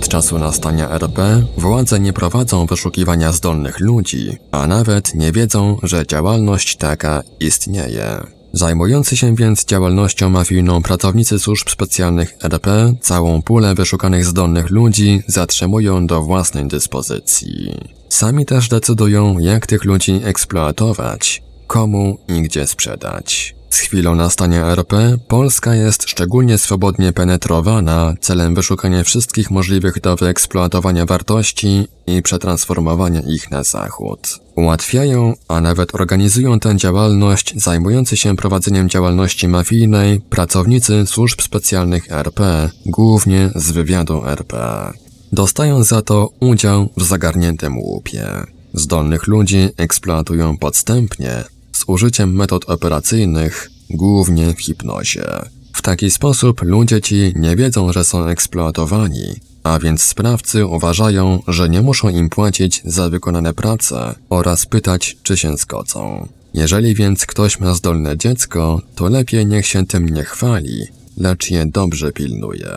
Od czasu nastania RP władze nie prowadzą wyszukiwania zdolnych ludzi, a nawet nie wiedzą, że działalność taka istnieje. Zajmujący się więc działalnością mafijną pracownicy służb specjalnych RP całą pulę wyszukanych zdolnych ludzi zatrzymują do własnej dyspozycji. Sami też decydują, jak tych ludzi eksploatować, komu i gdzie sprzedać. Z chwilą nastania RP Polska jest szczególnie swobodnie penetrowana celem wyszukania wszystkich możliwych do wyeksploatowania wartości i przetransformowania ich na zachód. Ułatwiają, a nawet organizują tę działalność zajmujący się prowadzeniem działalności mafijnej pracownicy służb specjalnych RP, głównie z wywiadu RP. Dostają za to udział w zagarniętym łupie. Zdolnych ludzi eksploatują podstępnie, z użyciem metod operacyjnych, głównie w hipnozie. W taki sposób ludzie ci nie wiedzą, że są eksploatowani, a więc sprawcy uważają, że nie muszą im płacić za wykonane prace oraz pytać, czy się zgodzą. Jeżeli więc ktoś ma zdolne dziecko, to lepiej niech się tym nie chwali, lecz je dobrze pilnuje.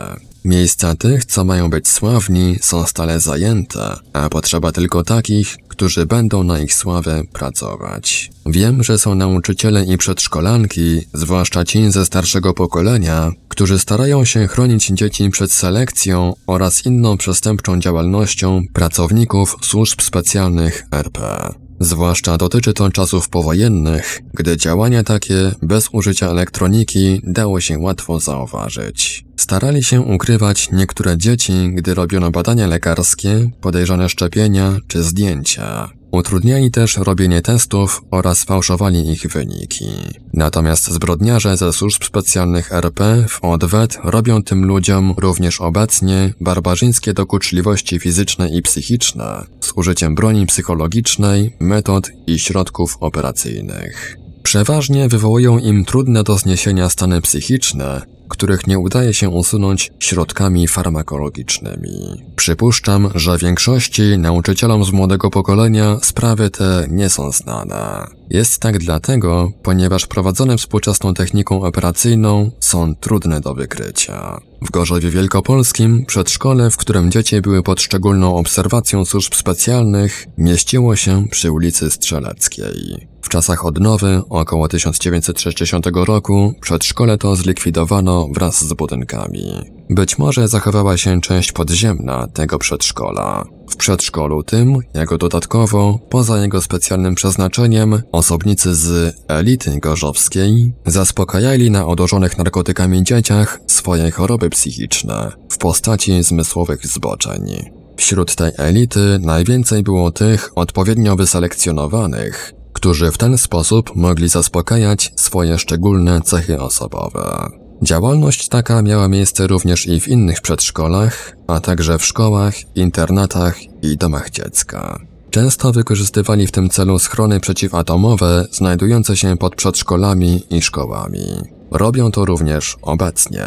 Miejsca tych, co mają być sławni, są stale zajęte, a potrzeba tylko takich, którzy będą na ich sławę pracować. Wiem, że są nauczyciele i przedszkolanki, zwłaszcza ci ze starszego pokolenia, którzy starają się chronić dzieci przed selekcją oraz inną przestępczą działalnością pracowników służb specjalnych RP. Zwłaszcza dotyczy to czasów powojennych, gdy działania takie bez użycia elektroniki dało się łatwo zauważyć. Starali się ukrywać niektóre dzieci, gdy robiono badania lekarskie, podejrzane szczepienia czy zdjęcia. Utrudniali też robienie testów oraz fałszowali ich wyniki. Natomiast zbrodniarze ze służb specjalnych RP w odwet robią tym ludziom również obecnie barbarzyńskie dokuczliwości fizyczne i psychiczne użyciem broni psychologicznej, metod i środków operacyjnych. Przeważnie wywołują im trudne do zniesienia stany psychiczne, których nie udaje się usunąć środkami farmakologicznymi. Przypuszczam, że większości nauczycielom z młodego pokolenia sprawy te nie są znane. Jest tak dlatego, ponieważ prowadzone współczesną techniką operacyjną są trudne do wykrycia. W Gorzowie Wielkopolskim przedszkole, w którym dzieci były pod szczególną obserwacją służb specjalnych, mieściło się przy ulicy Strzeleckiej. W czasach odnowy, około 1960 roku, przedszkole to zlikwidowano wraz z budynkami. Być może zachowała się część podziemna tego przedszkola. W przedszkolu tym, jako dodatkowo, poza jego specjalnym przeznaczeniem, osobnicy z elity gorzowskiej zaspokajali na odłożonych narkotykami dzieciach swoje choroby psychiczne w postaci zmysłowych zboczeń. Wśród tej elity najwięcej było tych odpowiednio wyselekcjonowanych, którzy w ten sposób mogli zaspokajać swoje szczególne cechy osobowe. Działalność taka miała miejsce również i w innych przedszkolach, a także w szkołach, internatach i domach dziecka. Często wykorzystywali w tym celu schrony przeciwatomowe znajdujące się pod przedszkolami i szkołami. Robią to również obecnie.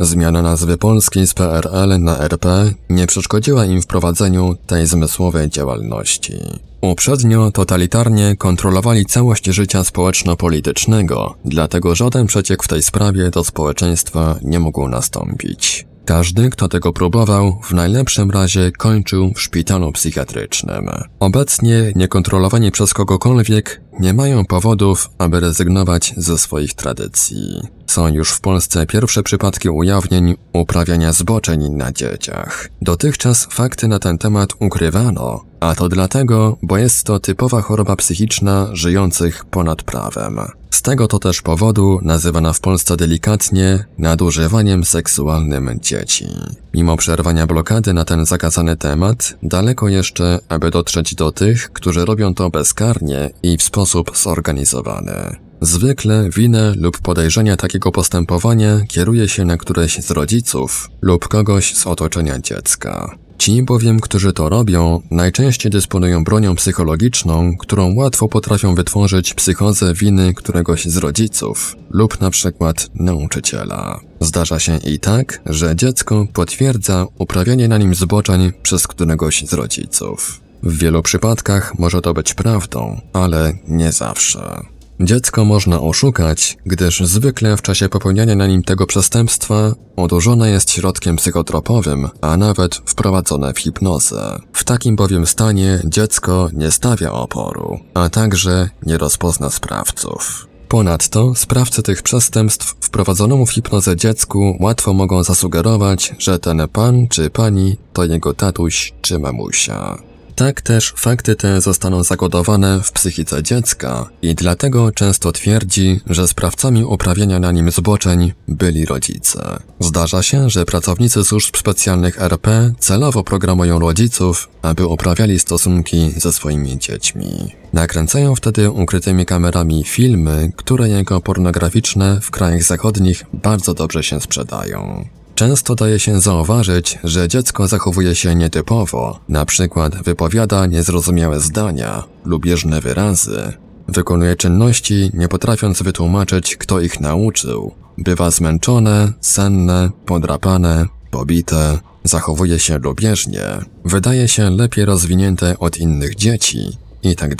Zmiana nazwy Polski z PRL na RP nie przeszkodziła im w prowadzeniu tej zmysłowej działalności. Uprzednio totalitarnie kontrolowali całość życia społeczno-politycznego, dlatego żaden przeciek w tej sprawie do społeczeństwa nie mógł nastąpić. Każdy, kto tego próbował, w najlepszym razie kończył w szpitalu psychiatrycznym. Obecnie, niekontrolowani przez kogokolwiek, nie mają powodów, aby rezygnować ze swoich tradycji. Są już w Polsce pierwsze przypadki ujawnień uprawiania zboczeń na dzieciach. Dotychczas fakty na ten temat ukrywano, A to dlatego, bo jest to typowa choroba psychiczna żyjących ponad prawem. Z tego to też powodu nazywana w Polsce delikatnie nadużywaniem seksualnym dzieci. Mimo przerwania blokady na ten zakazany temat, daleko jeszcze, aby dotrzeć do tych, którzy robią to bezkarnie i w sposób zorganizowany. Zwykle winę lub podejrzenia takiego postępowania kieruje się na któreś z rodziców lub kogoś z otoczenia dziecka. Ci bowiem, którzy to robią, najczęściej dysponują bronią psychologiczną, którą łatwo potrafią wytworzyć psychozę winy któregoś z rodziców lub na przykład nauczyciela. Zdarza się i tak, że dziecko potwierdza uprawianie na nim zboczeń przez któregoś z rodziców. W wielu przypadkach może to być prawdą, ale nie zawsze. Dziecko można oszukać, gdyż zwykle w czasie popełniania na nim tego przestępstwa odurzone jest środkiem psychotropowym, a nawet wprowadzone w hipnozę. W takim bowiem stanie dziecko nie stawia oporu, a także nie rozpozna sprawców. Ponadto sprawcy tych przestępstw wprowadzonemu w hipnozę dziecku łatwo mogą zasugerować, że ten pan czy pani to jego tatuś czy mamusia. Tak też fakty te zostaną zakodowane w psychice dziecka i dlatego często twierdzi, że sprawcami uprawiania na nim zboczeń byli rodzice. Zdarza się, że pracownicy służb specjalnych RP celowo programują rodziców, aby uprawiali stosunki ze swoimi dziećmi. Nakręcają wtedy ukrytymi kamerami filmy, które jako pornograficzne w krajach zachodnich bardzo dobrze się sprzedają. Często daje się zauważyć, że dziecko zachowuje się nietypowo, na przykład wypowiada niezrozumiałe zdania lubieżne wyrazy, wykonuje czynności nie potrafiąc wytłumaczyć, kto ich nauczył, bywa zmęczone, senne, podrapane, pobite, zachowuje się lubieżnie, wydaje się lepiej rozwinięte od innych dzieci, i tak.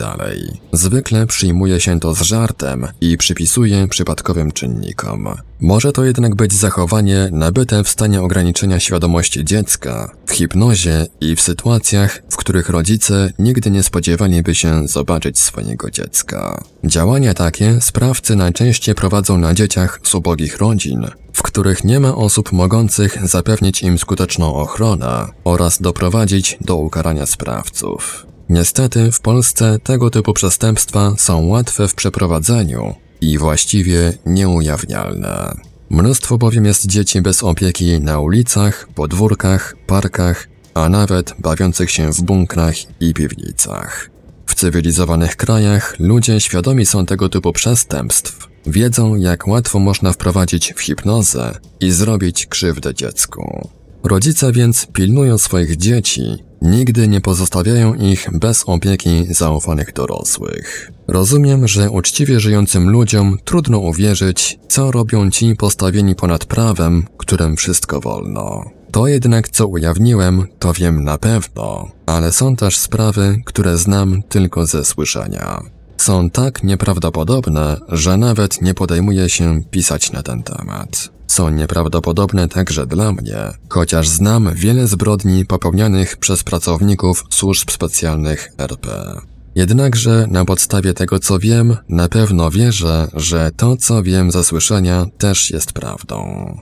Zwykle przyjmuje się to z żartem i przypisuje przypadkowym czynnikom. Może to jednak być zachowanie nabyte w stanie ograniczenia świadomości dziecka, w hipnozie i w sytuacjach, w których rodzice nigdy nie spodziewaliby się zobaczyć swojego dziecka. Działania takie sprawcy najczęściej prowadzą na dzieciach z ubogich rodzin, w których nie ma osób mogących zapewnić im skuteczną ochronę oraz doprowadzić do ukarania sprawców. Niestety w Polsce tego typu przestępstwa są łatwe w przeprowadzeniu i właściwie nieujawnialne. Mnóstwo bowiem jest dzieci bez opieki na ulicach, podwórkach, parkach, a nawet bawiących się w bunkrach i piwnicach. W cywilizowanych krajach ludzie świadomi są tego typu przestępstw, wiedzą jak łatwo można wprowadzić w hipnozę i zrobić krzywdę dziecku. Rodzice więc pilnują swoich dzieci, nigdy nie pozostawiają ich bez opieki zaufanych dorosłych. Rozumiem, że uczciwie żyjącym ludziom trudno uwierzyć, co robią ci postawieni ponad prawem, którym wszystko wolno. To jednak, co ujawniłem, to wiem na pewno, ale są też sprawy, które znam tylko ze słyszenia. Są tak nieprawdopodobne, że nawet nie podejmuję się pisać na ten temat są nieprawdopodobne także dla mnie, chociaż znam wiele zbrodni popełnianych przez pracowników służb specjalnych RP. Jednakże na podstawie tego co wiem, na pewno wierzę, że to co wiem ze słyszenia też jest prawdą.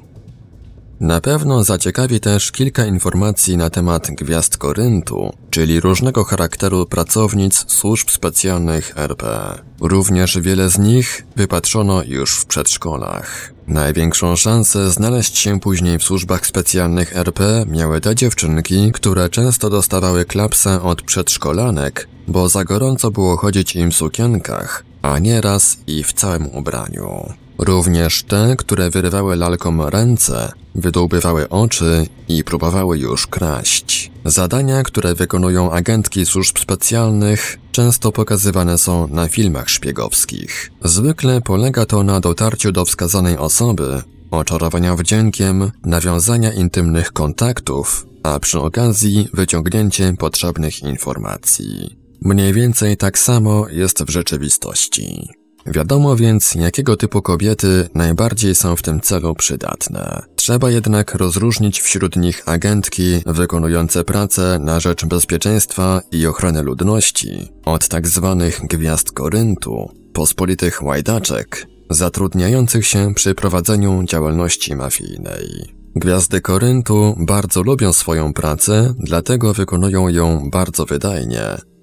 Na pewno zaciekawi też kilka informacji na temat gwiazd Koryntu, czyli różnego charakteru pracownic służb specjalnych RP. Również wiele z nich wypatrzono już w przedszkolach. Największą szansę znaleźć się później w służbach specjalnych RP miały te dziewczynki, które często dostawały klapsę od przedszkolanek, bo za gorąco było chodzić im w sukienkach, a nieraz i w całym ubraniu. Również te, które wyrywały lalkom ręce, wydłubywały oczy i próbowały już kraść. Zadania, które wykonują agentki służb specjalnych, często pokazywane są na filmach szpiegowskich. Zwykle polega to na dotarciu do wskazanej osoby, oczarowania wdziękiem, nawiązania intymnych kontaktów, a przy okazji wyciągnięcie potrzebnych informacji. Mniej więcej tak samo jest w rzeczywistości. Wiadomo więc, jakiego typu kobiety najbardziej są w tym celu przydatne. Trzeba jednak rozróżnić wśród nich agentki wykonujące pracę na rzecz bezpieczeństwa i ochrony ludności od tak zwanych gwiazd Koryntu, pospolitych łajdaczek, zatrudniających się przy prowadzeniu działalności mafijnej. Gwiazdy Koryntu bardzo lubią swoją pracę, dlatego wykonują ją bardzo wydajnie,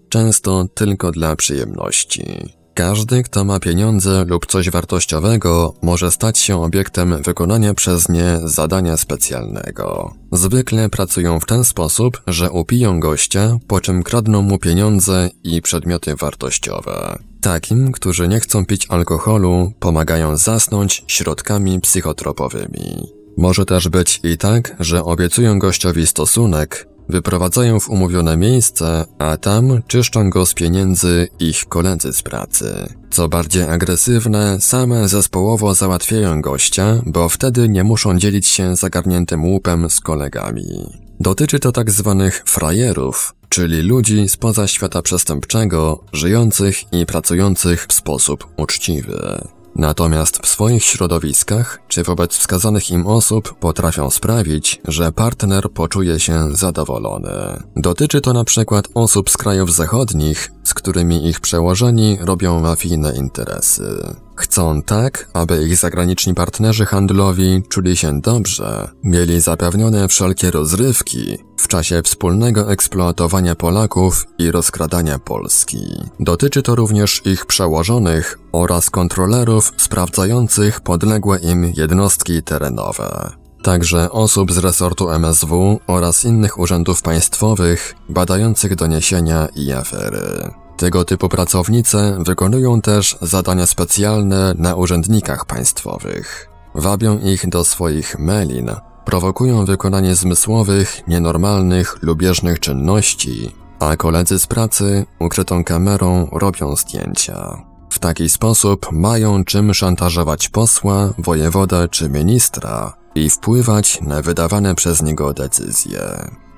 często tylko dla przyjemności. Każdy, kto ma pieniądze lub coś wartościowego, może stać się obiektem wykonania przez nie zadania specjalnego. Zwykle pracują w ten sposób, że upiją gościa, po czym kradną mu pieniądze i przedmioty wartościowe. Takim, którzy nie chcą pić alkoholu, pomagają zasnąć środkami psychotropowymi. Może też być i tak, że obiecują gościowi stosunek, Wyprowadzają w umówione miejsce, a tam czyszczą go z pieniędzy ich koledzy z pracy. Co bardziej agresywne, same zespołowo załatwiają gościa, bo wtedy nie muszą dzielić się zagarniętym łupem z kolegami. Dotyczy to tak zwanych frajerów, czyli ludzi spoza świata przestępczego, żyjących i pracujących w sposób uczciwy. Natomiast w swoich środowiskach czy wobec wskazanych im osób potrafią sprawić, że partner poczuje się zadowolony. Dotyczy to na przykład osób z krajów zachodnich, z którymi ich przełożeni robią mafijne interesy. Chcą tak, aby ich zagraniczni partnerzy handlowi czuli się dobrze, mieli zapewnione wszelkie rozrywki w czasie wspólnego eksploatowania Polaków i rozkradania Polski. Dotyczy to również ich przełożonych oraz kontrolerów sprawdzających podległe im jednostki terenowe także osób z resortu MSW oraz innych urzędów państwowych badających doniesienia i afery. Tego typu pracownice wykonują też zadania specjalne na urzędnikach państwowych. Wabią ich do swoich melin, prowokują wykonanie zmysłowych, nienormalnych, lubieżnych czynności, a koledzy z pracy ukrytą kamerą robią zdjęcia. W taki sposób mają czym szantażować posła, wojewodę czy ministra i wpływać na wydawane przez niego decyzje.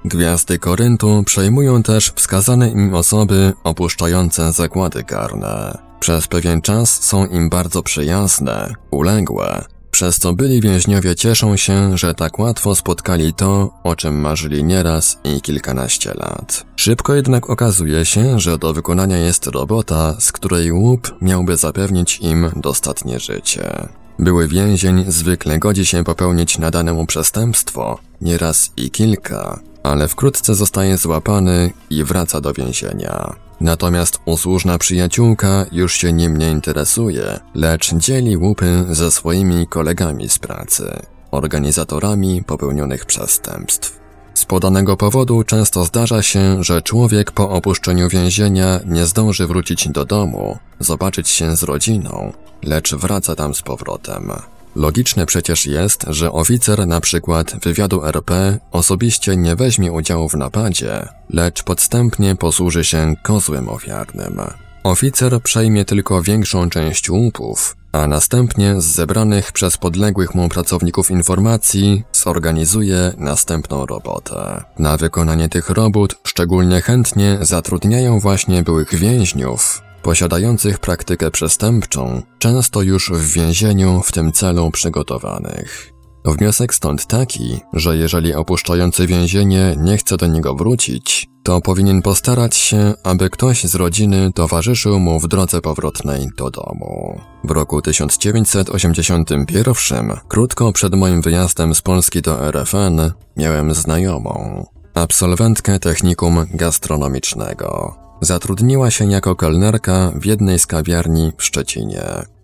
Gwiazdy Koryntu przejmują też wskazane im osoby opuszczające zakłady karne. Przez pewien czas są im bardzo przyjazne, uległe, przez co byli więźniowie cieszą się, że tak łatwo spotkali to, o czym marzyli nieraz i kilkanaście lat. Szybko jednak okazuje się, że do wykonania jest robota, z której łup miałby zapewnić im dostatnie życie. Były więzień zwykle godzi się popełnić nadane mu przestępstwo, nieraz i kilka, ale wkrótce zostaje złapany i wraca do więzienia. Natomiast usłużna przyjaciółka już się nim nie interesuje, lecz dzieli łupy ze swoimi kolegami z pracy, organizatorami popełnionych przestępstw. Z podanego powodu często zdarza się, że człowiek po opuszczeniu więzienia nie zdąży wrócić do domu, zobaczyć się z rodziną, lecz wraca tam z powrotem. Logiczne przecież jest, że oficer na przykład wywiadu RP osobiście nie weźmie udziału w napadzie, lecz podstępnie posłuży się kozłem ofiarnym. Oficer przejmie tylko większą część łupów, a następnie z zebranych przez podległych mu pracowników informacji zorganizuje następną robotę. Na wykonanie tych robót szczególnie chętnie zatrudniają właśnie byłych więźniów, posiadających praktykę przestępczą, często już w więzieniu w tym celu przygotowanych. Wniosek stąd taki, że jeżeli opuszczający więzienie nie chce do niego wrócić, to powinien postarać się, aby ktoś z rodziny towarzyszył mu w drodze powrotnej do domu. W roku 1981, krótko przed moim wyjazdem z Polski do RFN, miałem znajomą, absolwentkę technikum gastronomicznego. Zatrudniła się jako kelnerka w jednej z kawiarni w Szczecinie.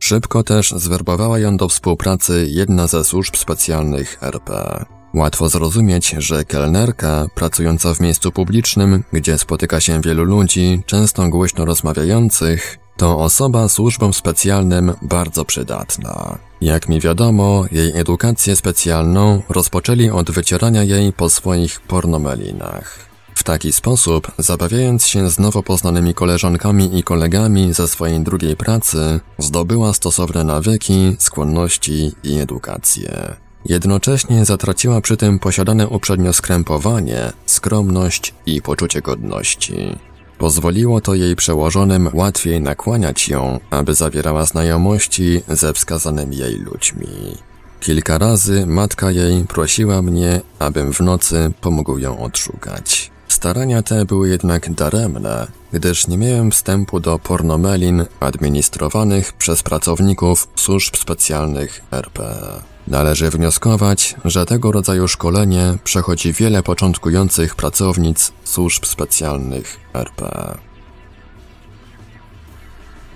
Szybko też zwerbowała ją do współpracy jedna ze służb specjalnych RP. Łatwo zrozumieć, że kelnerka, pracująca w miejscu publicznym, gdzie spotyka się wielu ludzi, często głośno rozmawiających, to osoba służbom specjalnym bardzo przydatna. Jak mi wiadomo, jej edukację specjalną rozpoczęli od wycierania jej po swoich pornomelinach. W taki sposób, zabawiając się z nowo poznanymi koleżankami i kolegami ze swojej drugiej pracy, zdobyła stosowne nawyki, skłonności i edukację. Jednocześnie zatraciła przy tym posiadane uprzednio skrępowanie, skromność i poczucie godności. Pozwoliło to jej przełożonym łatwiej nakłaniać ją, aby zawierała znajomości ze wskazanymi jej ludźmi. Kilka razy matka jej prosiła mnie, abym w nocy pomógł ją odszukać. Starania te były jednak daremne, gdyż nie miałem wstępu do pornomelin administrowanych przez pracowników służb specjalnych RP. Należy wnioskować, że tego rodzaju szkolenie przechodzi wiele początkujących pracownic służb specjalnych RP.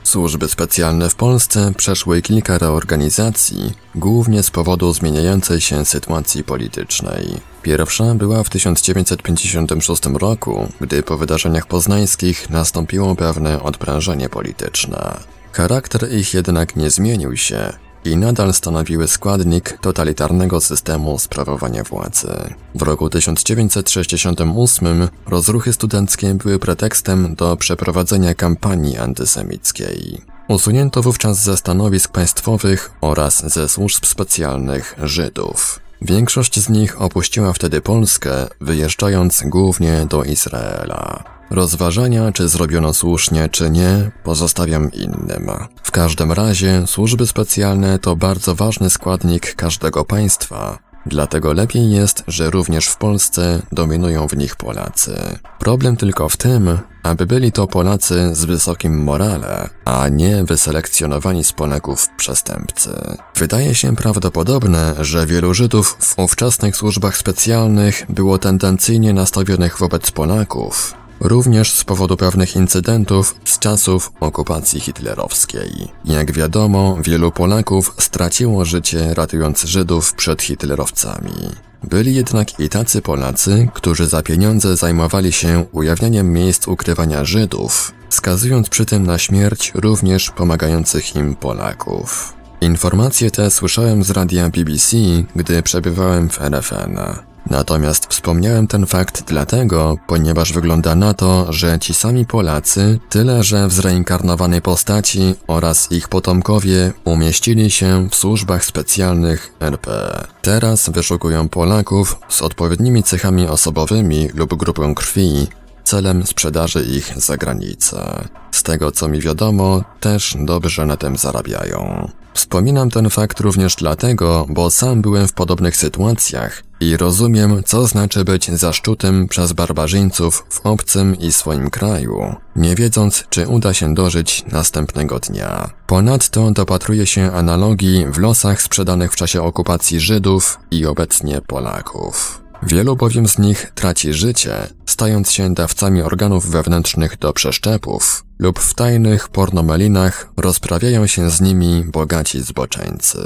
Służby specjalne w Polsce przeszły kilka reorganizacji, głównie z powodu zmieniającej się sytuacji politycznej. Pierwsza była w 1956 roku, gdy po wydarzeniach poznańskich nastąpiło pewne odprężenie polityczne. Charakter ich jednak nie zmienił się, i nadal stanowiły składnik totalitarnego systemu sprawowania władzy. W roku 1968 rozruchy studenckie były pretekstem do przeprowadzenia kampanii antysemickiej. Usunięto wówczas ze stanowisk państwowych oraz ze służb specjalnych Żydów. Większość z nich opuściła wtedy Polskę, wyjeżdżając głównie do Izraela. Rozważania, czy zrobiono słusznie, czy nie, pozostawiam innym. W każdym razie służby specjalne to bardzo ważny składnik każdego państwa, Dlatego lepiej jest, że również w Polsce dominują w nich Polacy. Problem tylko w tym, aby byli to Polacy z wysokim morale, a nie wyselekcjonowani z Polaków przestępcy. Wydaje się prawdopodobne, że wielu Żydów w ówczesnych służbach specjalnych było tendencyjnie nastawionych wobec Polaków, również z powodu pewnych incydentów z czasów okupacji hitlerowskiej. Jak wiadomo, wielu Polaków straciło życie ratując Żydów przed hitlerowcami. Byli jednak i tacy Polacy, którzy za pieniądze zajmowali się ujawnianiem miejsc ukrywania Żydów, skazując przy tym na śmierć również pomagających im Polaków. Informacje te słyszałem z radia BBC, gdy przebywałem w RFN. Natomiast wspomniałem ten fakt dlatego, ponieważ wygląda na to, że ci sami Polacy, tyle że w zreinkarnowanej postaci oraz ich potomkowie umieścili się w służbach specjalnych RP. Teraz wyszukują Polaków z odpowiednimi cechami osobowymi lub grupą krwi, celem sprzedaży ich za granicę. Z tego co mi wiadomo, też dobrze na tym zarabiają. Wspominam ten fakt również dlatego, bo sam byłem w podobnych sytuacjach i rozumiem, co znaczy być zaszczutym przez barbarzyńców w obcym i swoim kraju, nie wiedząc, czy uda się dożyć następnego dnia. Ponadto dopatruje się analogii w losach sprzedanych w czasie okupacji Żydów i obecnie Polaków. Wielu bowiem z nich traci życie, stając się dawcami organów wewnętrznych do przeszczepów, lub w tajnych pornomelinach rozprawiają się z nimi bogaci zboczeńcy.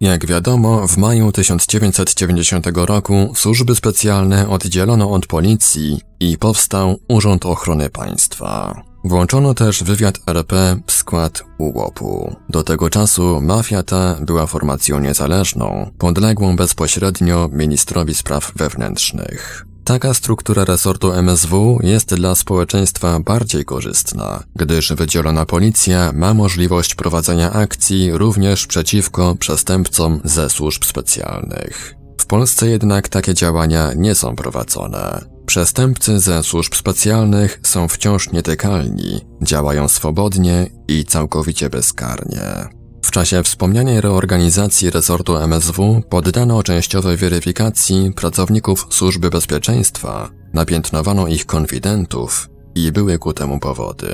Jak wiadomo, w maju 1990 roku służby specjalne oddzielono od policji i powstał Urząd Ochrony Państwa. Włączono też wywiad RP w skład UOP-u. Do tego czasu mafia ta była formacją niezależną, podległą bezpośrednio ministrowi spraw wewnętrznych. Taka struktura resortu MSW jest dla społeczeństwa bardziej korzystna, gdyż wydzielona policja ma możliwość prowadzenia akcji również przeciwko przestępcom ze służb specjalnych. W Polsce jednak takie działania nie są prowadzone. Przestępcy ze służb specjalnych są wciąż nietykalni, działają swobodnie i całkowicie bezkarnie. W czasie wspomnianej reorganizacji resortu MSW poddano częściowej weryfikacji pracowników służby bezpieczeństwa, napiętnowano ich konfidentów i były ku temu powody.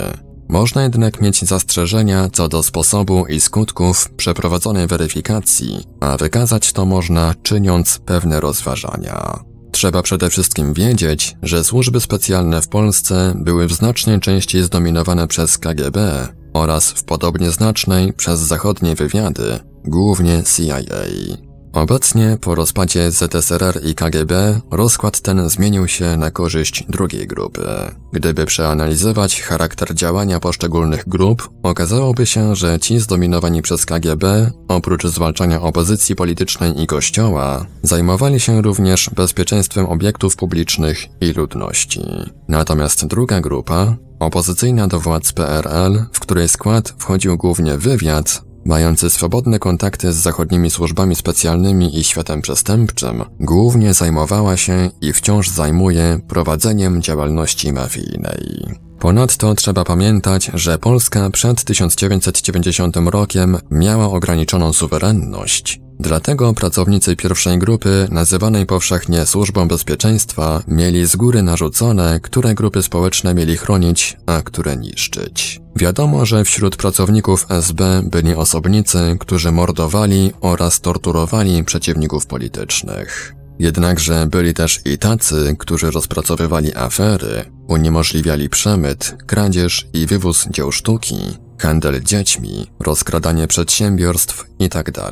Można jednak mieć zastrzeżenia co do sposobu i skutków przeprowadzonej weryfikacji, a wykazać to można czyniąc pewne rozważania. Trzeba przede wszystkim wiedzieć, że służby specjalne w Polsce były w znacznej części zdominowane przez KGB oraz w podobnie znacznej przez zachodnie wywiady, głównie CIA. Obecnie, po rozpadzie ZSRR i KGB, rozkład ten zmienił się na korzyść drugiej grupy. Gdyby przeanalizować charakter działania poszczególnych grup, okazałoby się, że ci zdominowani przez KGB, oprócz zwalczania opozycji politycznej i kościoła, zajmowali się również bezpieczeństwem obiektów publicznych i ludności. Natomiast druga grupa, opozycyjna do władz PRL, w której skład wchodził głównie wywiad, mający swobodne kontakty z zachodnimi służbami specjalnymi i światem przestępczym, głównie zajmowała się i wciąż zajmuje prowadzeniem działalności mafijnej. Ponadto trzeba pamiętać, że Polska przed 1990 rokiem miała ograniczoną suwerenność, Dlatego pracownicy pierwszej grupy, nazywanej powszechnie Służbą Bezpieczeństwa, mieli z góry narzucone, które grupy społeczne mieli chronić, a które niszczyć. Wiadomo, że wśród pracowników SB byli osobnicy, którzy mordowali oraz torturowali przeciwników politycznych. Jednakże byli też i tacy, którzy rozpracowywali afery, uniemożliwiali przemyt, kradzież i wywóz dzieł sztuki, handel dziećmi, rozkradanie przedsiębiorstw itd.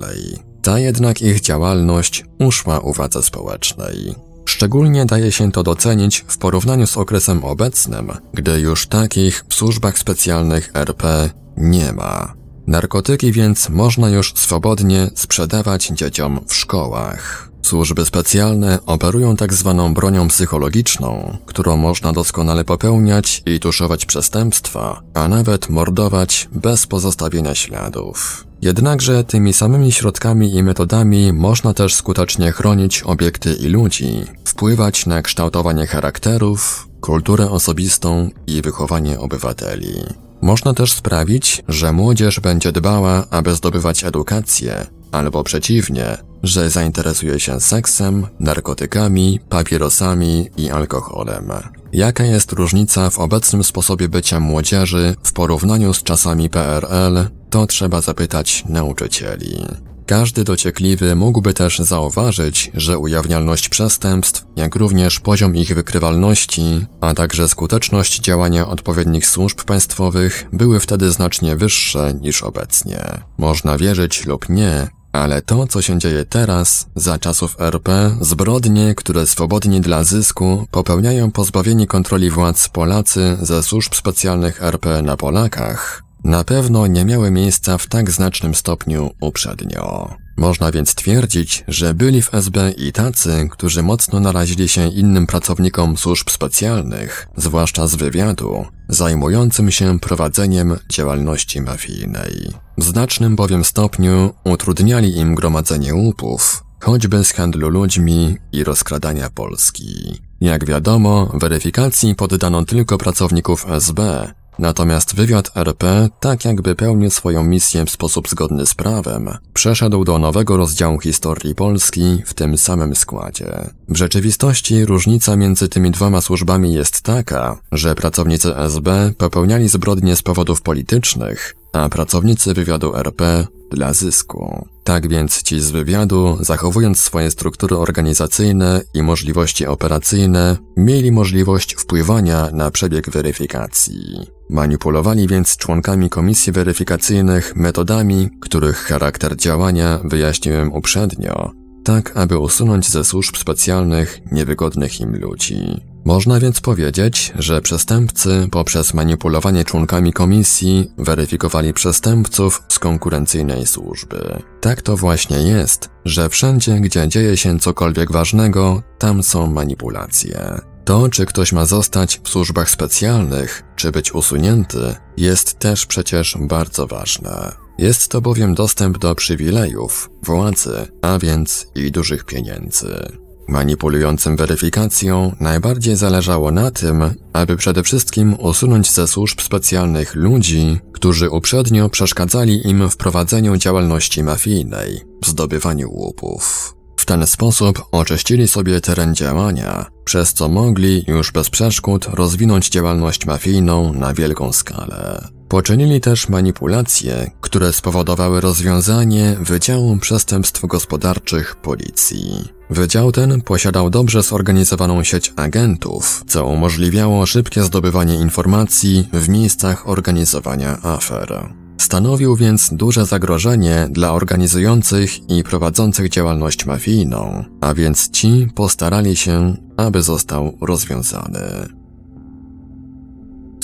Ta jednak ich działalność uszła uwadze społecznej. Szczególnie daje się to docenić w porównaniu z okresem obecnym, gdy już takich w służbach specjalnych RP nie ma. Narkotyki więc można już swobodnie sprzedawać dzieciom w szkołach. Służby specjalne operują tak zwaną bronią psychologiczną, którą można doskonale popełniać i tuszować przestępstwa, a nawet mordować bez pozostawienia śladów. Jednakże tymi samymi środkami i metodami można też skutecznie chronić obiekty i ludzi, wpływać na kształtowanie charakterów, kulturę osobistą i wychowanie obywateli. Można też sprawić, że młodzież będzie dbała, aby zdobywać edukację, albo przeciwnie, że zainteresuje się seksem, narkotykami, papierosami i alkoholem. Jaka jest różnica w obecnym sposobie bycia młodzieży w porównaniu z czasami PRL, to trzeba zapytać nauczycieli. Każdy dociekliwy mógłby też zauważyć, że ujawnialność przestępstw, jak również poziom ich wykrywalności, a także skuteczność działania odpowiednich służb państwowych były wtedy znacznie wyższe niż obecnie. Można wierzyć lub nie, ale to, co się dzieje teraz, za czasów RP, zbrodnie, które swobodnie dla zysku popełniają pozbawieni kontroli władz Polacy ze służb specjalnych RP na Polakach, na pewno nie miały miejsca w tak znacznym stopniu uprzednio. Można więc twierdzić, że byli w SB i tacy, którzy mocno narazili się innym pracownikom służb specjalnych, zwłaszcza z wywiadu, zajmującym się prowadzeniem działalności mafijnej. W znacznym bowiem stopniu utrudniali im gromadzenie łupów, choćby z handlu ludźmi i rozkradania Polski. Jak wiadomo, weryfikacji poddano tylko pracowników SB, Natomiast wywiad RP, tak jakby pełnił swoją misję w sposób zgodny z prawem, przeszedł do nowego rozdziału historii Polski w tym samym składzie. W rzeczywistości różnica między tymi dwoma służbami jest taka, że pracownicy SB popełniali zbrodnie z powodów politycznych, a pracownicy wywiadu RP dla zysku. Tak więc ci z wywiadu, zachowując swoje struktury organizacyjne i możliwości operacyjne, mieli możliwość wpływania na przebieg weryfikacji. Manipulowali więc członkami komisji weryfikacyjnych metodami, których charakter działania wyjaśniłem uprzednio, tak aby usunąć ze służb specjalnych niewygodnych im ludzi. Można więc powiedzieć, że przestępcy poprzez manipulowanie członkami komisji weryfikowali przestępców z konkurencyjnej służby. Tak to właśnie jest, że wszędzie, gdzie dzieje się cokolwiek ważnego, tam są manipulacje. To, czy ktoś ma zostać w służbach specjalnych, czy być usunięty, jest też przecież bardzo ważne. Jest to bowiem dostęp do przywilejów, władzy, a więc i dużych pieniędzy. Manipulującym weryfikacją najbardziej zależało na tym, aby przede wszystkim usunąć ze służb specjalnych ludzi, którzy uprzednio przeszkadzali im w prowadzeniu działalności mafijnej, zdobywaniu łupów. W ten sposób oczyścili sobie teren działania, przez co mogli już bez przeszkód rozwinąć działalność mafijną na wielką skalę. Poczynili też manipulacje, które spowodowały rozwiązanie Wydziału Przestępstw Gospodarczych Policji. Wydział ten posiadał dobrze zorganizowaną sieć agentów, co umożliwiało szybkie zdobywanie informacji w miejscach organizowania afer. Stanowił więc duże zagrożenie dla organizujących i prowadzących działalność mafijną, a więc ci postarali się, aby został rozwiązany.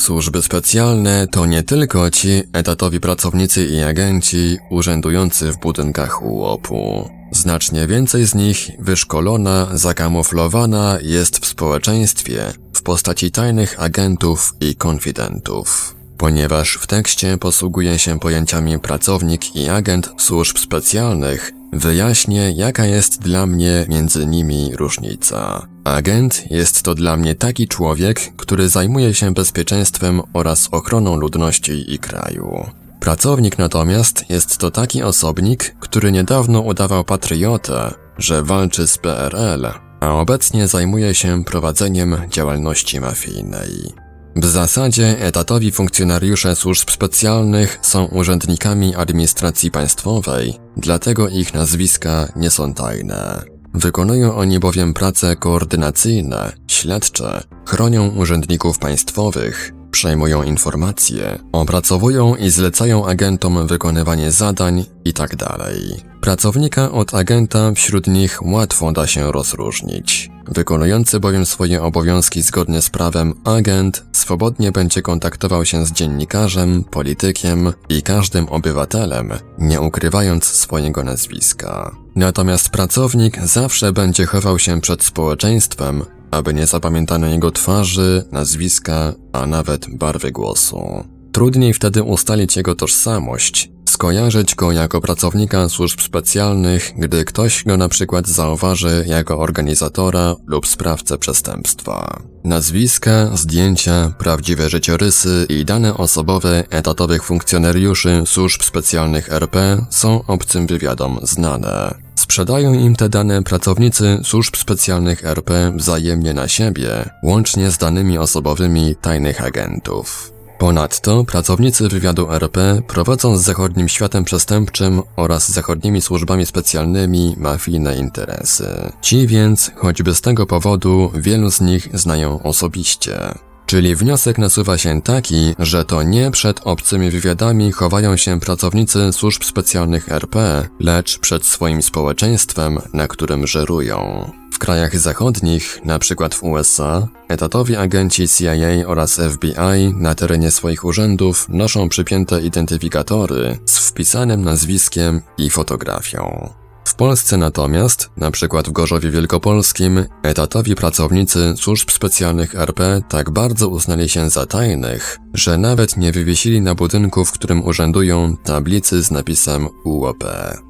Służby specjalne to nie tylko ci etatowi pracownicy i agenci urzędujący w budynkach UOP-u. Znacznie więcej z nich wyszkolona, zakamuflowana jest w społeczeństwie w postaci tajnych agentów i konfidentów. Ponieważ w tekście posługuje się pojęciami pracownik i agent służb specjalnych, wyjaśnię, jaka jest dla mnie między nimi różnica. Agent jest to dla mnie taki człowiek, który zajmuje się bezpieczeństwem oraz ochroną ludności i kraju. Pracownik natomiast jest to taki osobnik, który niedawno udawał patriotę, że walczy z PRL, a obecnie zajmuje się prowadzeniem działalności mafijnej. W zasadzie etatowi funkcjonariusze służb specjalnych są urzędnikami administracji państwowej, dlatego ich nazwiska nie są tajne. Wykonują oni bowiem prace koordynacyjne, śledcze, chronią urzędników państwowych, przejmują informacje, opracowują i zlecają agentom wykonywanie zadań itd. Tak Pracownika od agenta wśród nich łatwo da się rozróżnić. Wykonujący bowiem swoje obowiązki zgodnie z prawem agent swobodnie będzie kontaktował się z dziennikarzem, politykiem i każdym obywatelem, nie ukrywając swojego nazwiska. Natomiast pracownik zawsze będzie chował się przed społeczeństwem, aby nie zapamiętano jego twarzy, nazwiska, a nawet barwy głosu. Trudniej wtedy ustalić jego tożsamość, skojarzyć go jako pracownika służb specjalnych, gdy ktoś go na przykład zauważy jako organizatora lub sprawcę przestępstwa. Nazwiska, zdjęcia, prawdziwe życiorysy i dane osobowe etatowych funkcjonariuszy służb specjalnych RP są obcym wywiadom znane. Sprzedają im te dane pracownicy służb specjalnych RP wzajemnie na siebie, łącznie z danymi osobowymi tajnych agentów. Ponadto pracownicy wywiadu RP prowadzą z zachodnim światem przestępczym oraz zachodnimi służbami specjalnymi mafijne interesy. Ci więc, choćby z tego powodu, wielu z nich znają osobiście. Czyli wniosek nasuwa się taki, że to nie przed obcymi wywiadami chowają się pracownicy służb specjalnych RP, lecz przed swoim społeczeństwem, na którym żerują. W krajach zachodnich, np. w USA, etatowi agenci CIA oraz FBI na terenie swoich urzędów noszą przypięte identyfikatory z wpisanym nazwiskiem i fotografią. W Polsce natomiast, na przykład w Gorzowie Wielkopolskim, etatowi pracownicy służb specjalnych RP tak bardzo uznali się za tajnych, że nawet nie wywiesili na budynku, w którym urzędują, tablicy z napisem UOP.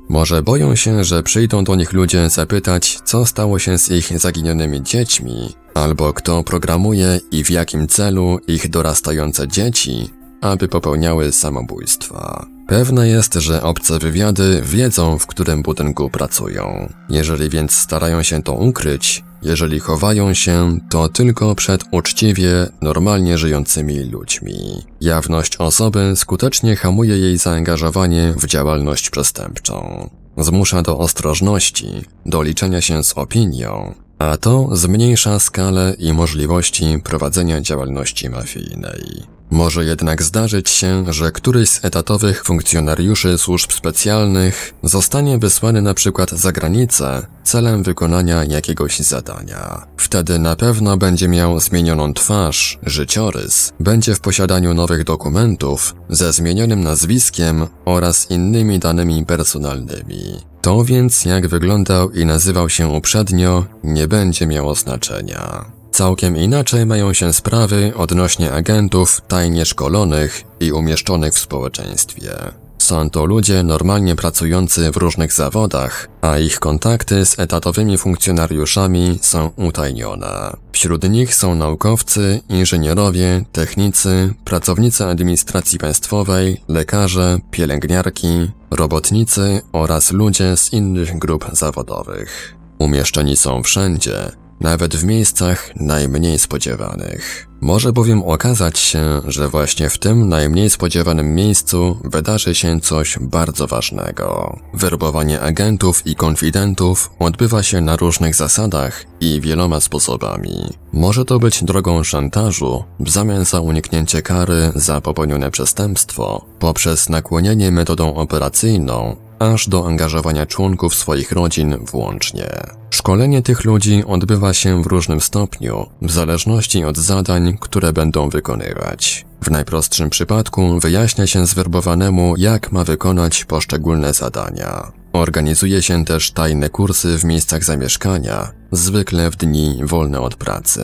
Może boją się, że przyjdą do nich ludzie zapytać, co stało się z ich zaginionymi dziećmi, albo kto programuje i w jakim celu ich dorastające dzieci, aby popełniały samobójstwa. Pewne jest, że obce wywiady wiedzą, w którym budynku pracują. Jeżeli więc starają się to ukryć, jeżeli chowają się, to tylko przed uczciwie, normalnie żyjącymi ludźmi. Jawność osoby skutecznie hamuje jej zaangażowanie w działalność przestępczą. Zmusza do ostrożności, do liczenia się z opinią, a to zmniejsza skalę i możliwości prowadzenia działalności mafijnej. Może jednak zdarzyć się, że któryś z etatowych funkcjonariuszy służb specjalnych zostanie wysłany na przykład za granicę celem wykonania jakiegoś zadania. Wtedy na pewno będzie miał zmienioną twarz, życiorys, będzie w posiadaniu nowych dokumentów ze zmienionym nazwiskiem oraz innymi danymi personalnymi. To więc jak wyglądał i nazywał się uprzednio nie będzie miało znaczenia. Całkiem inaczej mają się sprawy odnośnie agentów tajnie szkolonych i umieszczonych w społeczeństwie. Są to ludzie normalnie pracujący w różnych zawodach, a ich kontakty z etatowymi funkcjonariuszami są utajnione. Wśród nich są naukowcy, inżynierowie, technicy, pracownicy administracji państwowej, lekarze, pielęgniarki, robotnicy oraz ludzie z innych grup zawodowych. Umieszczeni są wszędzie, nawet w miejscach najmniej spodziewanych. Może bowiem okazać się, że właśnie w tym najmniej spodziewanym miejscu wydarzy się coś bardzo ważnego. Werbowanie agentów i konfidentów odbywa się na różnych zasadach i wieloma sposobami. Może to być drogą szantażu w zamian za uniknięcie kary za popełnione przestępstwo, poprzez nakłonienie metodą operacyjną aż do angażowania członków swoich rodzin włącznie. Szkolenie tych ludzi odbywa się w różnym stopniu, w zależności od zadań, które będą wykonywać. W najprostszym przypadku wyjaśnia się zwerbowanemu, jak ma wykonać poszczególne zadania. Organizuje się też tajne kursy w miejscach zamieszkania, zwykle w dni wolne od pracy.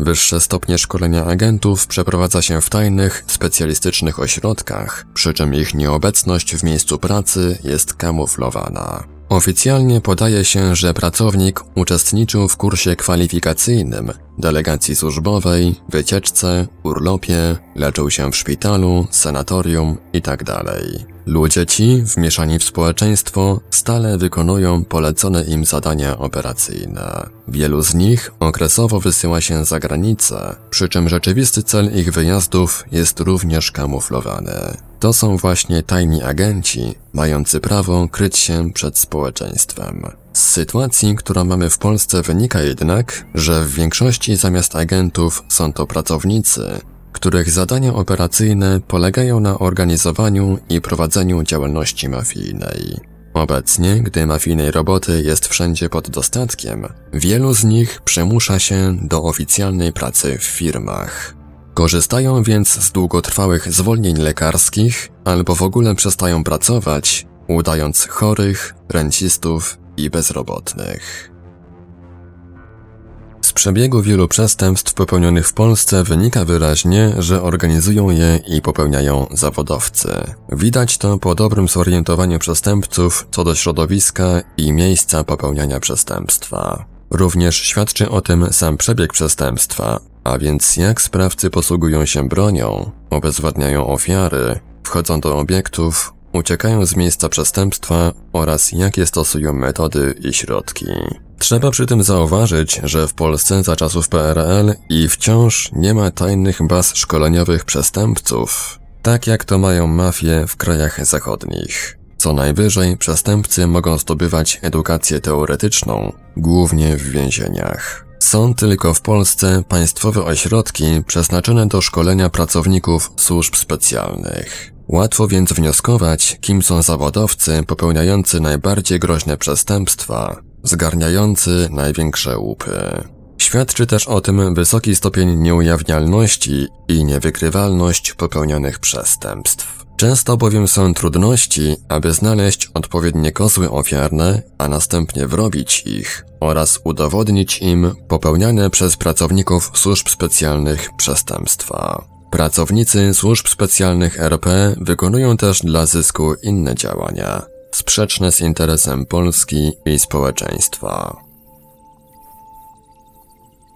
Wyższe stopnie szkolenia agentów przeprowadza się w tajnych, specjalistycznych ośrodkach, przy czym ich nieobecność w miejscu pracy jest kamuflowana. Oficjalnie podaje się, że pracownik uczestniczył w kursie kwalifikacyjnym, delegacji służbowej, wycieczce, urlopie, leczył się w szpitalu, sanatorium itd. Ludzie ci, wmieszani w społeczeństwo, stale wykonują polecone im zadania operacyjne. Wielu z nich okresowo wysyła się za granicę, przy czym rzeczywisty cel ich wyjazdów jest również kamuflowany. To są właśnie tajni agenci, mający prawo kryć się przed społeczeństwem. Z sytuacji, którą mamy w Polsce wynika jednak, że w większości zamiast agentów są to pracownicy, których zadania operacyjne polegają na organizowaniu i prowadzeniu działalności mafijnej. Obecnie, gdy mafijnej roboty jest wszędzie pod dostatkiem, wielu z nich przymusza się do oficjalnej pracy w firmach. Korzystają więc z długotrwałych zwolnień lekarskich albo w ogóle przestają pracować, udając chorych, rencistów i bezrobotnych. Z przebiegu wielu przestępstw popełnionych w Polsce wynika wyraźnie, że organizują je i popełniają zawodowcy. Widać to po dobrym zorientowaniu przestępców co do środowiska i miejsca popełniania przestępstwa. Również świadczy o tym sam przebieg przestępstwa, a więc jak sprawcy posługują się bronią, obezwładniają ofiary, wchodzą do obiektów, uciekają z miejsca przestępstwa oraz jakie stosują metody i środki. Trzeba przy tym zauważyć, że w Polsce za czasów PRL i wciąż nie ma tajnych baz szkoleniowych przestępców, tak jak to mają mafie w krajach zachodnich. Co najwyżej przestępcy mogą zdobywać edukację teoretyczną, głównie w więzieniach. Są tylko w Polsce państwowe ośrodki przeznaczone do szkolenia pracowników służb specjalnych. Łatwo więc wnioskować, kim są zawodowcy popełniający najbardziej groźne przestępstwa, zgarniający największe łupy. Świadczy też o tym wysoki stopień nieujawnialności i niewykrywalność popełnionych przestępstw. Często bowiem są trudności, aby znaleźć odpowiednie kozły ofiarne, a następnie wrobić ich oraz udowodnić im popełniane przez pracowników służb specjalnych przestępstwa. Pracownicy służb specjalnych RP wykonują też dla zysku inne działania, sprzeczne z interesem Polski i społeczeństwa.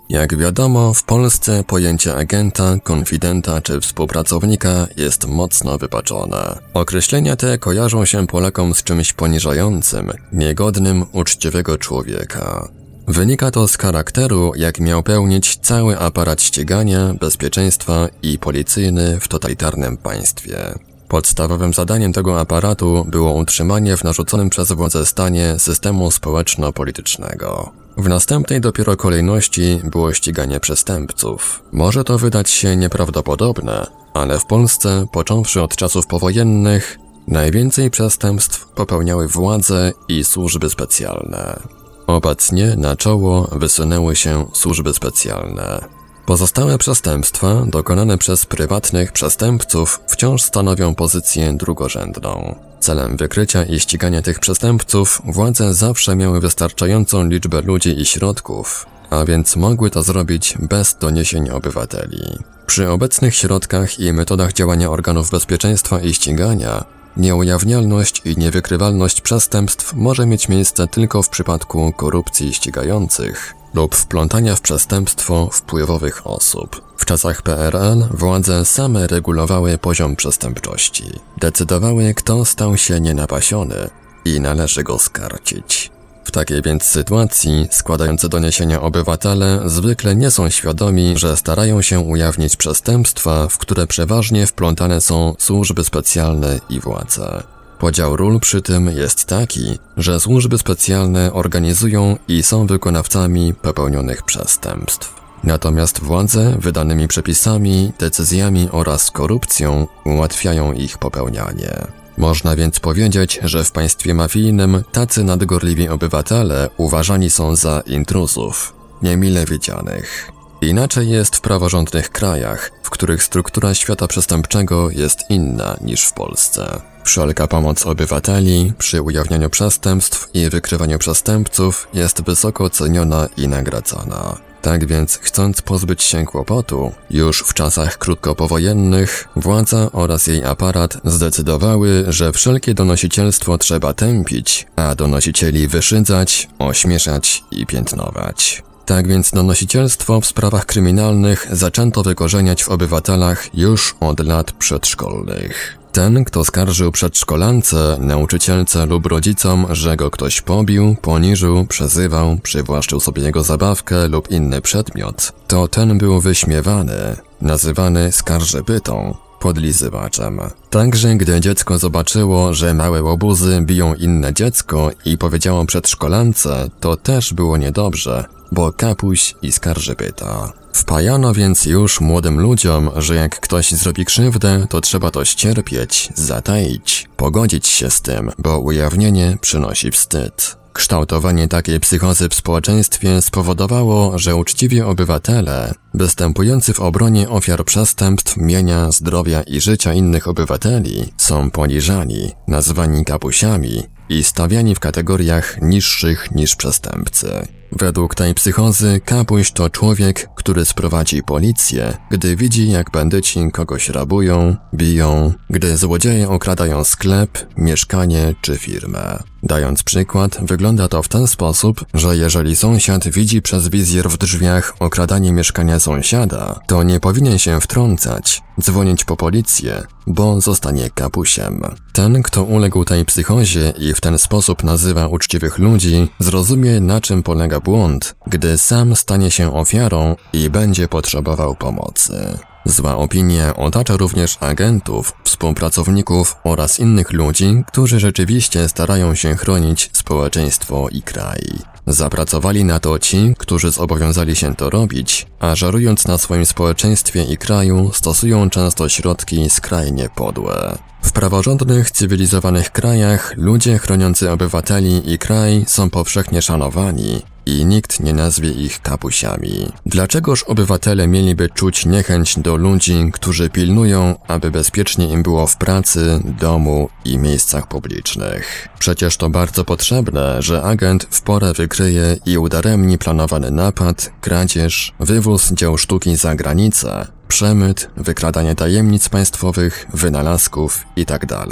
Jak wiadomo, w Polsce pojęcie agenta, konfidenta czy współpracownika jest mocno wypaczone. Określenia te kojarzą się Polakom z czymś poniżającym, niegodnym uczciwego człowieka. Wynika to z charakteru, jak miał pełnić cały aparat ścigania, bezpieczeństwa i policyjny w totalitarnym państwie. Podstawowym zadaniem tego aparatu było utrzymanie w narzuconym przez władze stanie systemu społeczno-politycznego. W następnej dopiero kolejności było ściganie przestępców. Może to wydać się nieprawdopodobne, ale w Polsce, począwszy od czasów powojennych, najwięcej przestępstw popełniały władze i służby specjalne. Obecnie na czoło wysunęły się służby specjalne. Pozostałe przestępstwa dokonane przez prywatnych przestępców wciąż stanowią pozycję drugorzędną. Celem wykrycia i ścigania tych przestępców władze zawsze miały wystarczającą liczbę ludzi i środków, a więc mogły to zrobić bez doniesień obywateli. Przy obecnych środkach i metodach działania organów bezpieczeństwa i ścigania Nieujawnialność i niewykrywalność przestępstw może mieć miejsce tylko w przypadku korupcji ścigających lub wplątania w przestępstwo wpływowych osób. W czasach PRL władze same regulowały poziom przestępczości. Decydowały, kto stał się nienapasiony i należy go skarcić. W takiej więc sytuacji składający doniesienia obywatele zwykle nie są świadomi, że starają się ujawnić przestępstwa, w które przeważnie wplątane są służby specjalne i władze. Podział ról przy tym jest taki, że służby specjalne organizują i są wykonawcami popełnionych przestępstw. Natomiast władze wydanymi przepisami, decyzjami oraz korupcją ułatwiają ich popełnianie. Można więc powiedzieć, że w państwie mafijnym tacy nadgorliwi obywatele uważani są za intruzów, niemile widzianych. Inaczej jest w praworządnych krajach, w których struktura świata przestępczego jest inna niż w Polsce. Wszelka pomoc obywateli przy ujawnianiu przestępstw i wykrywaniu przestępców jest wysoko ceniona i nagradzana. Tak więc, chcąc pozbyć się kłopotu, już w czasach krótkopowojennych władza oraz jej aparat zdecydowały, że wszelkie donosicielstwo trzeba tępić, a donosicieli wyszydzać, ośmieszać i piętnować. Tak więc donosicielstwo w sprawach kryminalnych zaczęto wykorzeniać w obywatelach już od lat przedszkolnych. Ten, kto skarżył przedszkolance, nauczycielce lub rodzicom, że go ktoś pobił, poniżył, przezywał, przywłaszczył sobie jego zabawkę lub inny przedmiot, to ten był wyśmiewany, nazywany skarżybytą, podlizywaczem. Także gdy dziecko zobaczyło, że małe łobuzy biją inne dziecko i powiedziało przedszkolance, to też było niedobrze, bo kapuś i skarżybyta. Wpajano więc już młodym ludziom, że jak ktoś zrobi krzywdę, to trzeba to ścierpieć, zataić, pogodzić się z tym, bo ujawnienie przynosi wstyd. Kształtowanie takiej psychozy w społeczeństwie spowodowało, że uczciwi obywatele, występujący w obronie ofiar przestępstw, mienia, zdrowia i życia innych obywateli, są poniżani, nazwani kapusiami i stawiani w kategoriach niższych niż przestępcy. Według tej psychozy kapuś to człowiek, który sprowadzi policję, gdy widzi jak bandyci kogoś rabują, biją, gdy złodzieje okradają sklep, mieszkanie czy firmę. Dając przykład, wygląda to w ten sposób, że jeżeli sąsiad widzi przez wizjer w drzwiach okradanie mieszkania sąsiada, to nie powinien się wtrącać, dzwonić po policję, bo zostanie kapusiem. Ten, kto uległ tej psychozie i w ten sposób nazywa uczciwych ludzi, zrozumie na czym polega błąd, gdy sam stanie się ofiarą i będzie potrzebował pomocy. Zła opinia otacza również agentów, współpracowników oraz innych ludzi, którzy rzeczywiście starają się chronić społeczeństwo i kraj. Zapracowali na to ci, którzy zobowiązali się to robić, a żarując na swoim społeczeństwie i kraju, stosują często środki skrajnie podłe. W praworządnych, cywilizowanych krajach ludzie chroniący obywateli i kraj są powszechnie szanowani i nikt nie nazwie ich kapusiami. Dlaczegoż obywatele mieliby czuć niechęć do ludzi, którzy pilnują, aby bezpiecznie im było w pracy, domu i miejscach publicznych? Przecież to bardzo potrzebne, że agent w porę wykryje i udaremni planowany napad, kradzież, wywóz dzieł sztuki za granicę, przemyt, wykradanie tajemnic państwowych, wynalazków itd. Tak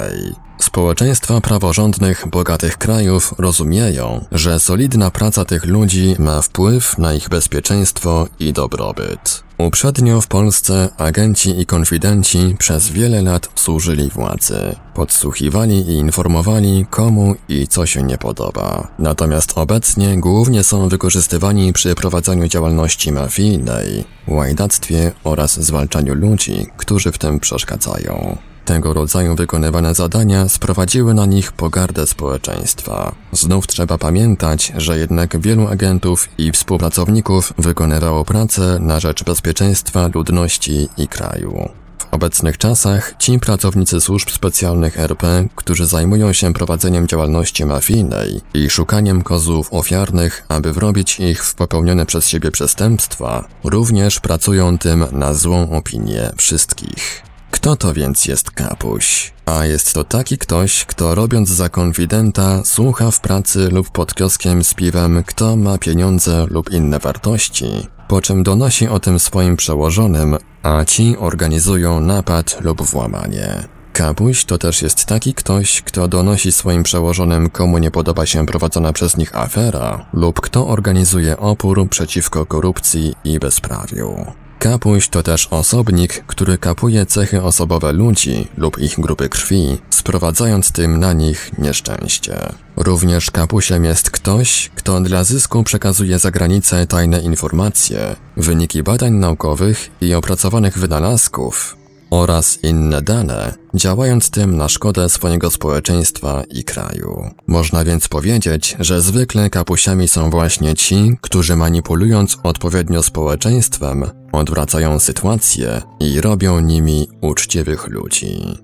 Społeczeństwa praworządnych bogatych krajów rozumieją, że solidna praca tych ludzi ma wpływ na ich bezpieczeństwo i dobrobyt. Uprzednio w Polsce agenci i konfidenci przez wiele lat służyli władzy. Podsłuchiwali i informowali komu i co się nie podoba. Natomiast obecnie głównie są wykorzystywani przy prowadzeniu działalności mafijnej, łajdactwie oraz zwalczaniu ludzi, którzy w tym przeszkadzają. Tego rodzaju wykonywane zadania sprowadziły na nich pogardę społeczeństwa. Znów trzeba pamiętać, że jednak wielu agentów i współpracowników wykonywało pracę na rzecz bezpieczeństwa ludności i kraju. W obecnych czasach ci pracownicy służb specjalnych RP, którzy zajmują się prowadzeniem działalności mafijnej i szukaniem kozłów ofiarnych, aby wrobić ich w popełnione przez siebie przestępstwa, również pracują tym na złą opinię wszystkich. Kto to więc jest kapuś? A jest to taki ktoś, kto robiąc za konfidenta słucha w pracy lub pod kioskiem z piwem, kto ma pieniądze lub inne wartości, po czym donosi o tym swoim przełożonym, a ci organizują napad lub włamanie. Kapuś to też jest taki ktoś, kto donosi swoim przełożonym, komu nie podoba się prowadzona przez nich afera, lub kto organizuje opór przeciwko korupcji i bezprawiu. Kapuś to też osobnik, który kapuje cechy osobowe ludzi lub ich grupy krwi, sprowadzając tym na nich nieszczęście. Również kapusiem jest ktoś, kto dla zysku przekazuje za granicę tajne informacje, wyniki badań naukowych i opracowanych wynalazków, oraz inne dane, działając tym na szkodę swojego społeczeństwa i kraju. Można więc powiedzieć, że zwykle kapusiami są właśnie ci, którzy manipulując odpowiednio społeczeństwem, odwracają sytuację i robią nimi uczciwych ludzi.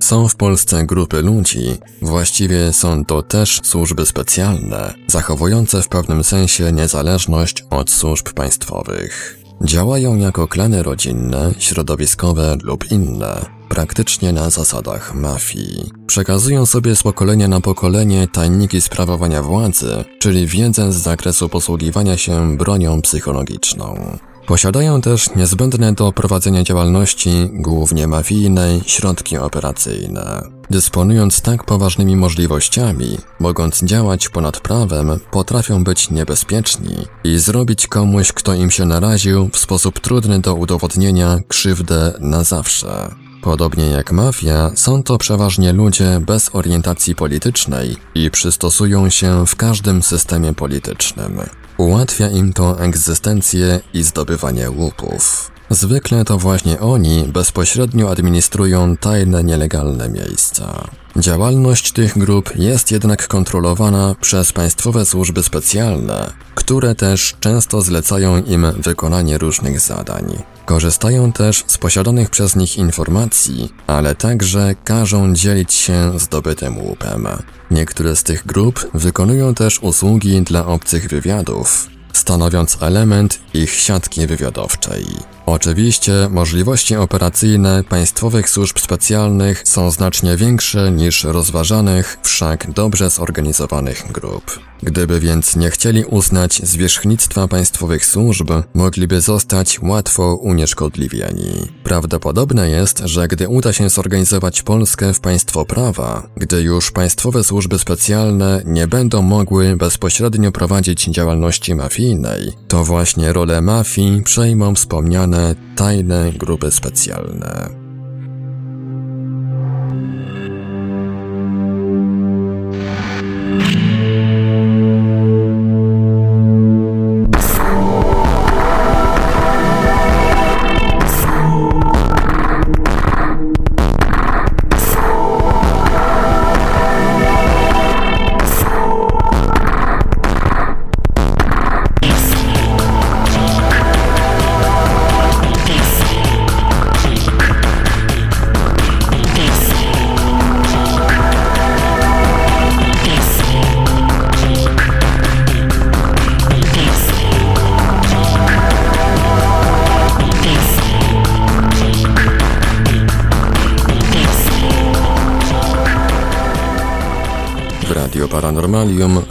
Są w Polsce grupy ludzi, właściwie są to też służby specjalne, zachowujące w pewnym sensie niezależność od służb państwowych. Działają jako klany rodzinne, środowiskowe lub inne. praktycznie na zasadach mafii. Przekazują sobie z pokolenia na pokolenie tajniki sprawowania władzy, czyli wiedzę z zakresu posługiwania się bronią psychologiczną. Posiadają też niezbędne do prowadzenia działalności, głównie mafijnej, środki operacyjne. Dysponując tak poważnymi możliwościami, mogąc działać ponad prawem, potrafią być niebezpieczni i zrobić komuś, kto im się naraził, w sposób trudny do udowodnienia krzywdę na zawsze. Podobnie jak mafia, są to przeważnie ludzie bez orientacji politycznej i przystosują się w każdym systemie politycznym. Ułatwia im to egzystencję i zdobywanie łupów. Zwykle to właśnie oni bezpośrednio administrują tajne nielegalne miejsca. Działalność tych grup jest jednak kontrolowana przez państwowe służby specjalne, które też często zlecają im wykonanie różnych zadań. Korzystają też z posiadanych przez nich informacji, ale także każą dzielić się zdobytym łupem. Niektóre z tych grup wykonują też usługi dla obcych wywiadów, stanowiąc element ich siatki wywiadowczej. Oczywiście możliwości operacyjne państwowych służb specjalnych są znacznie większe niż rozważanych, wszak dobrze zorganizowanych grup. Gdyby więc nie chcieli uznać zwierzchnictwa państwowych służb, mogliby zostać łatwo unieszkodliwieni. Prawdopodobne jest, że gdy uda się zorganizować Polskę w państwo prawa, gdy już państwowe służby specjalne nie będą mogły bezpośrednio prowadzić działalności mafijnej, to właśnie rolę mafii przejmą wspomniane tajne grupy specjalne.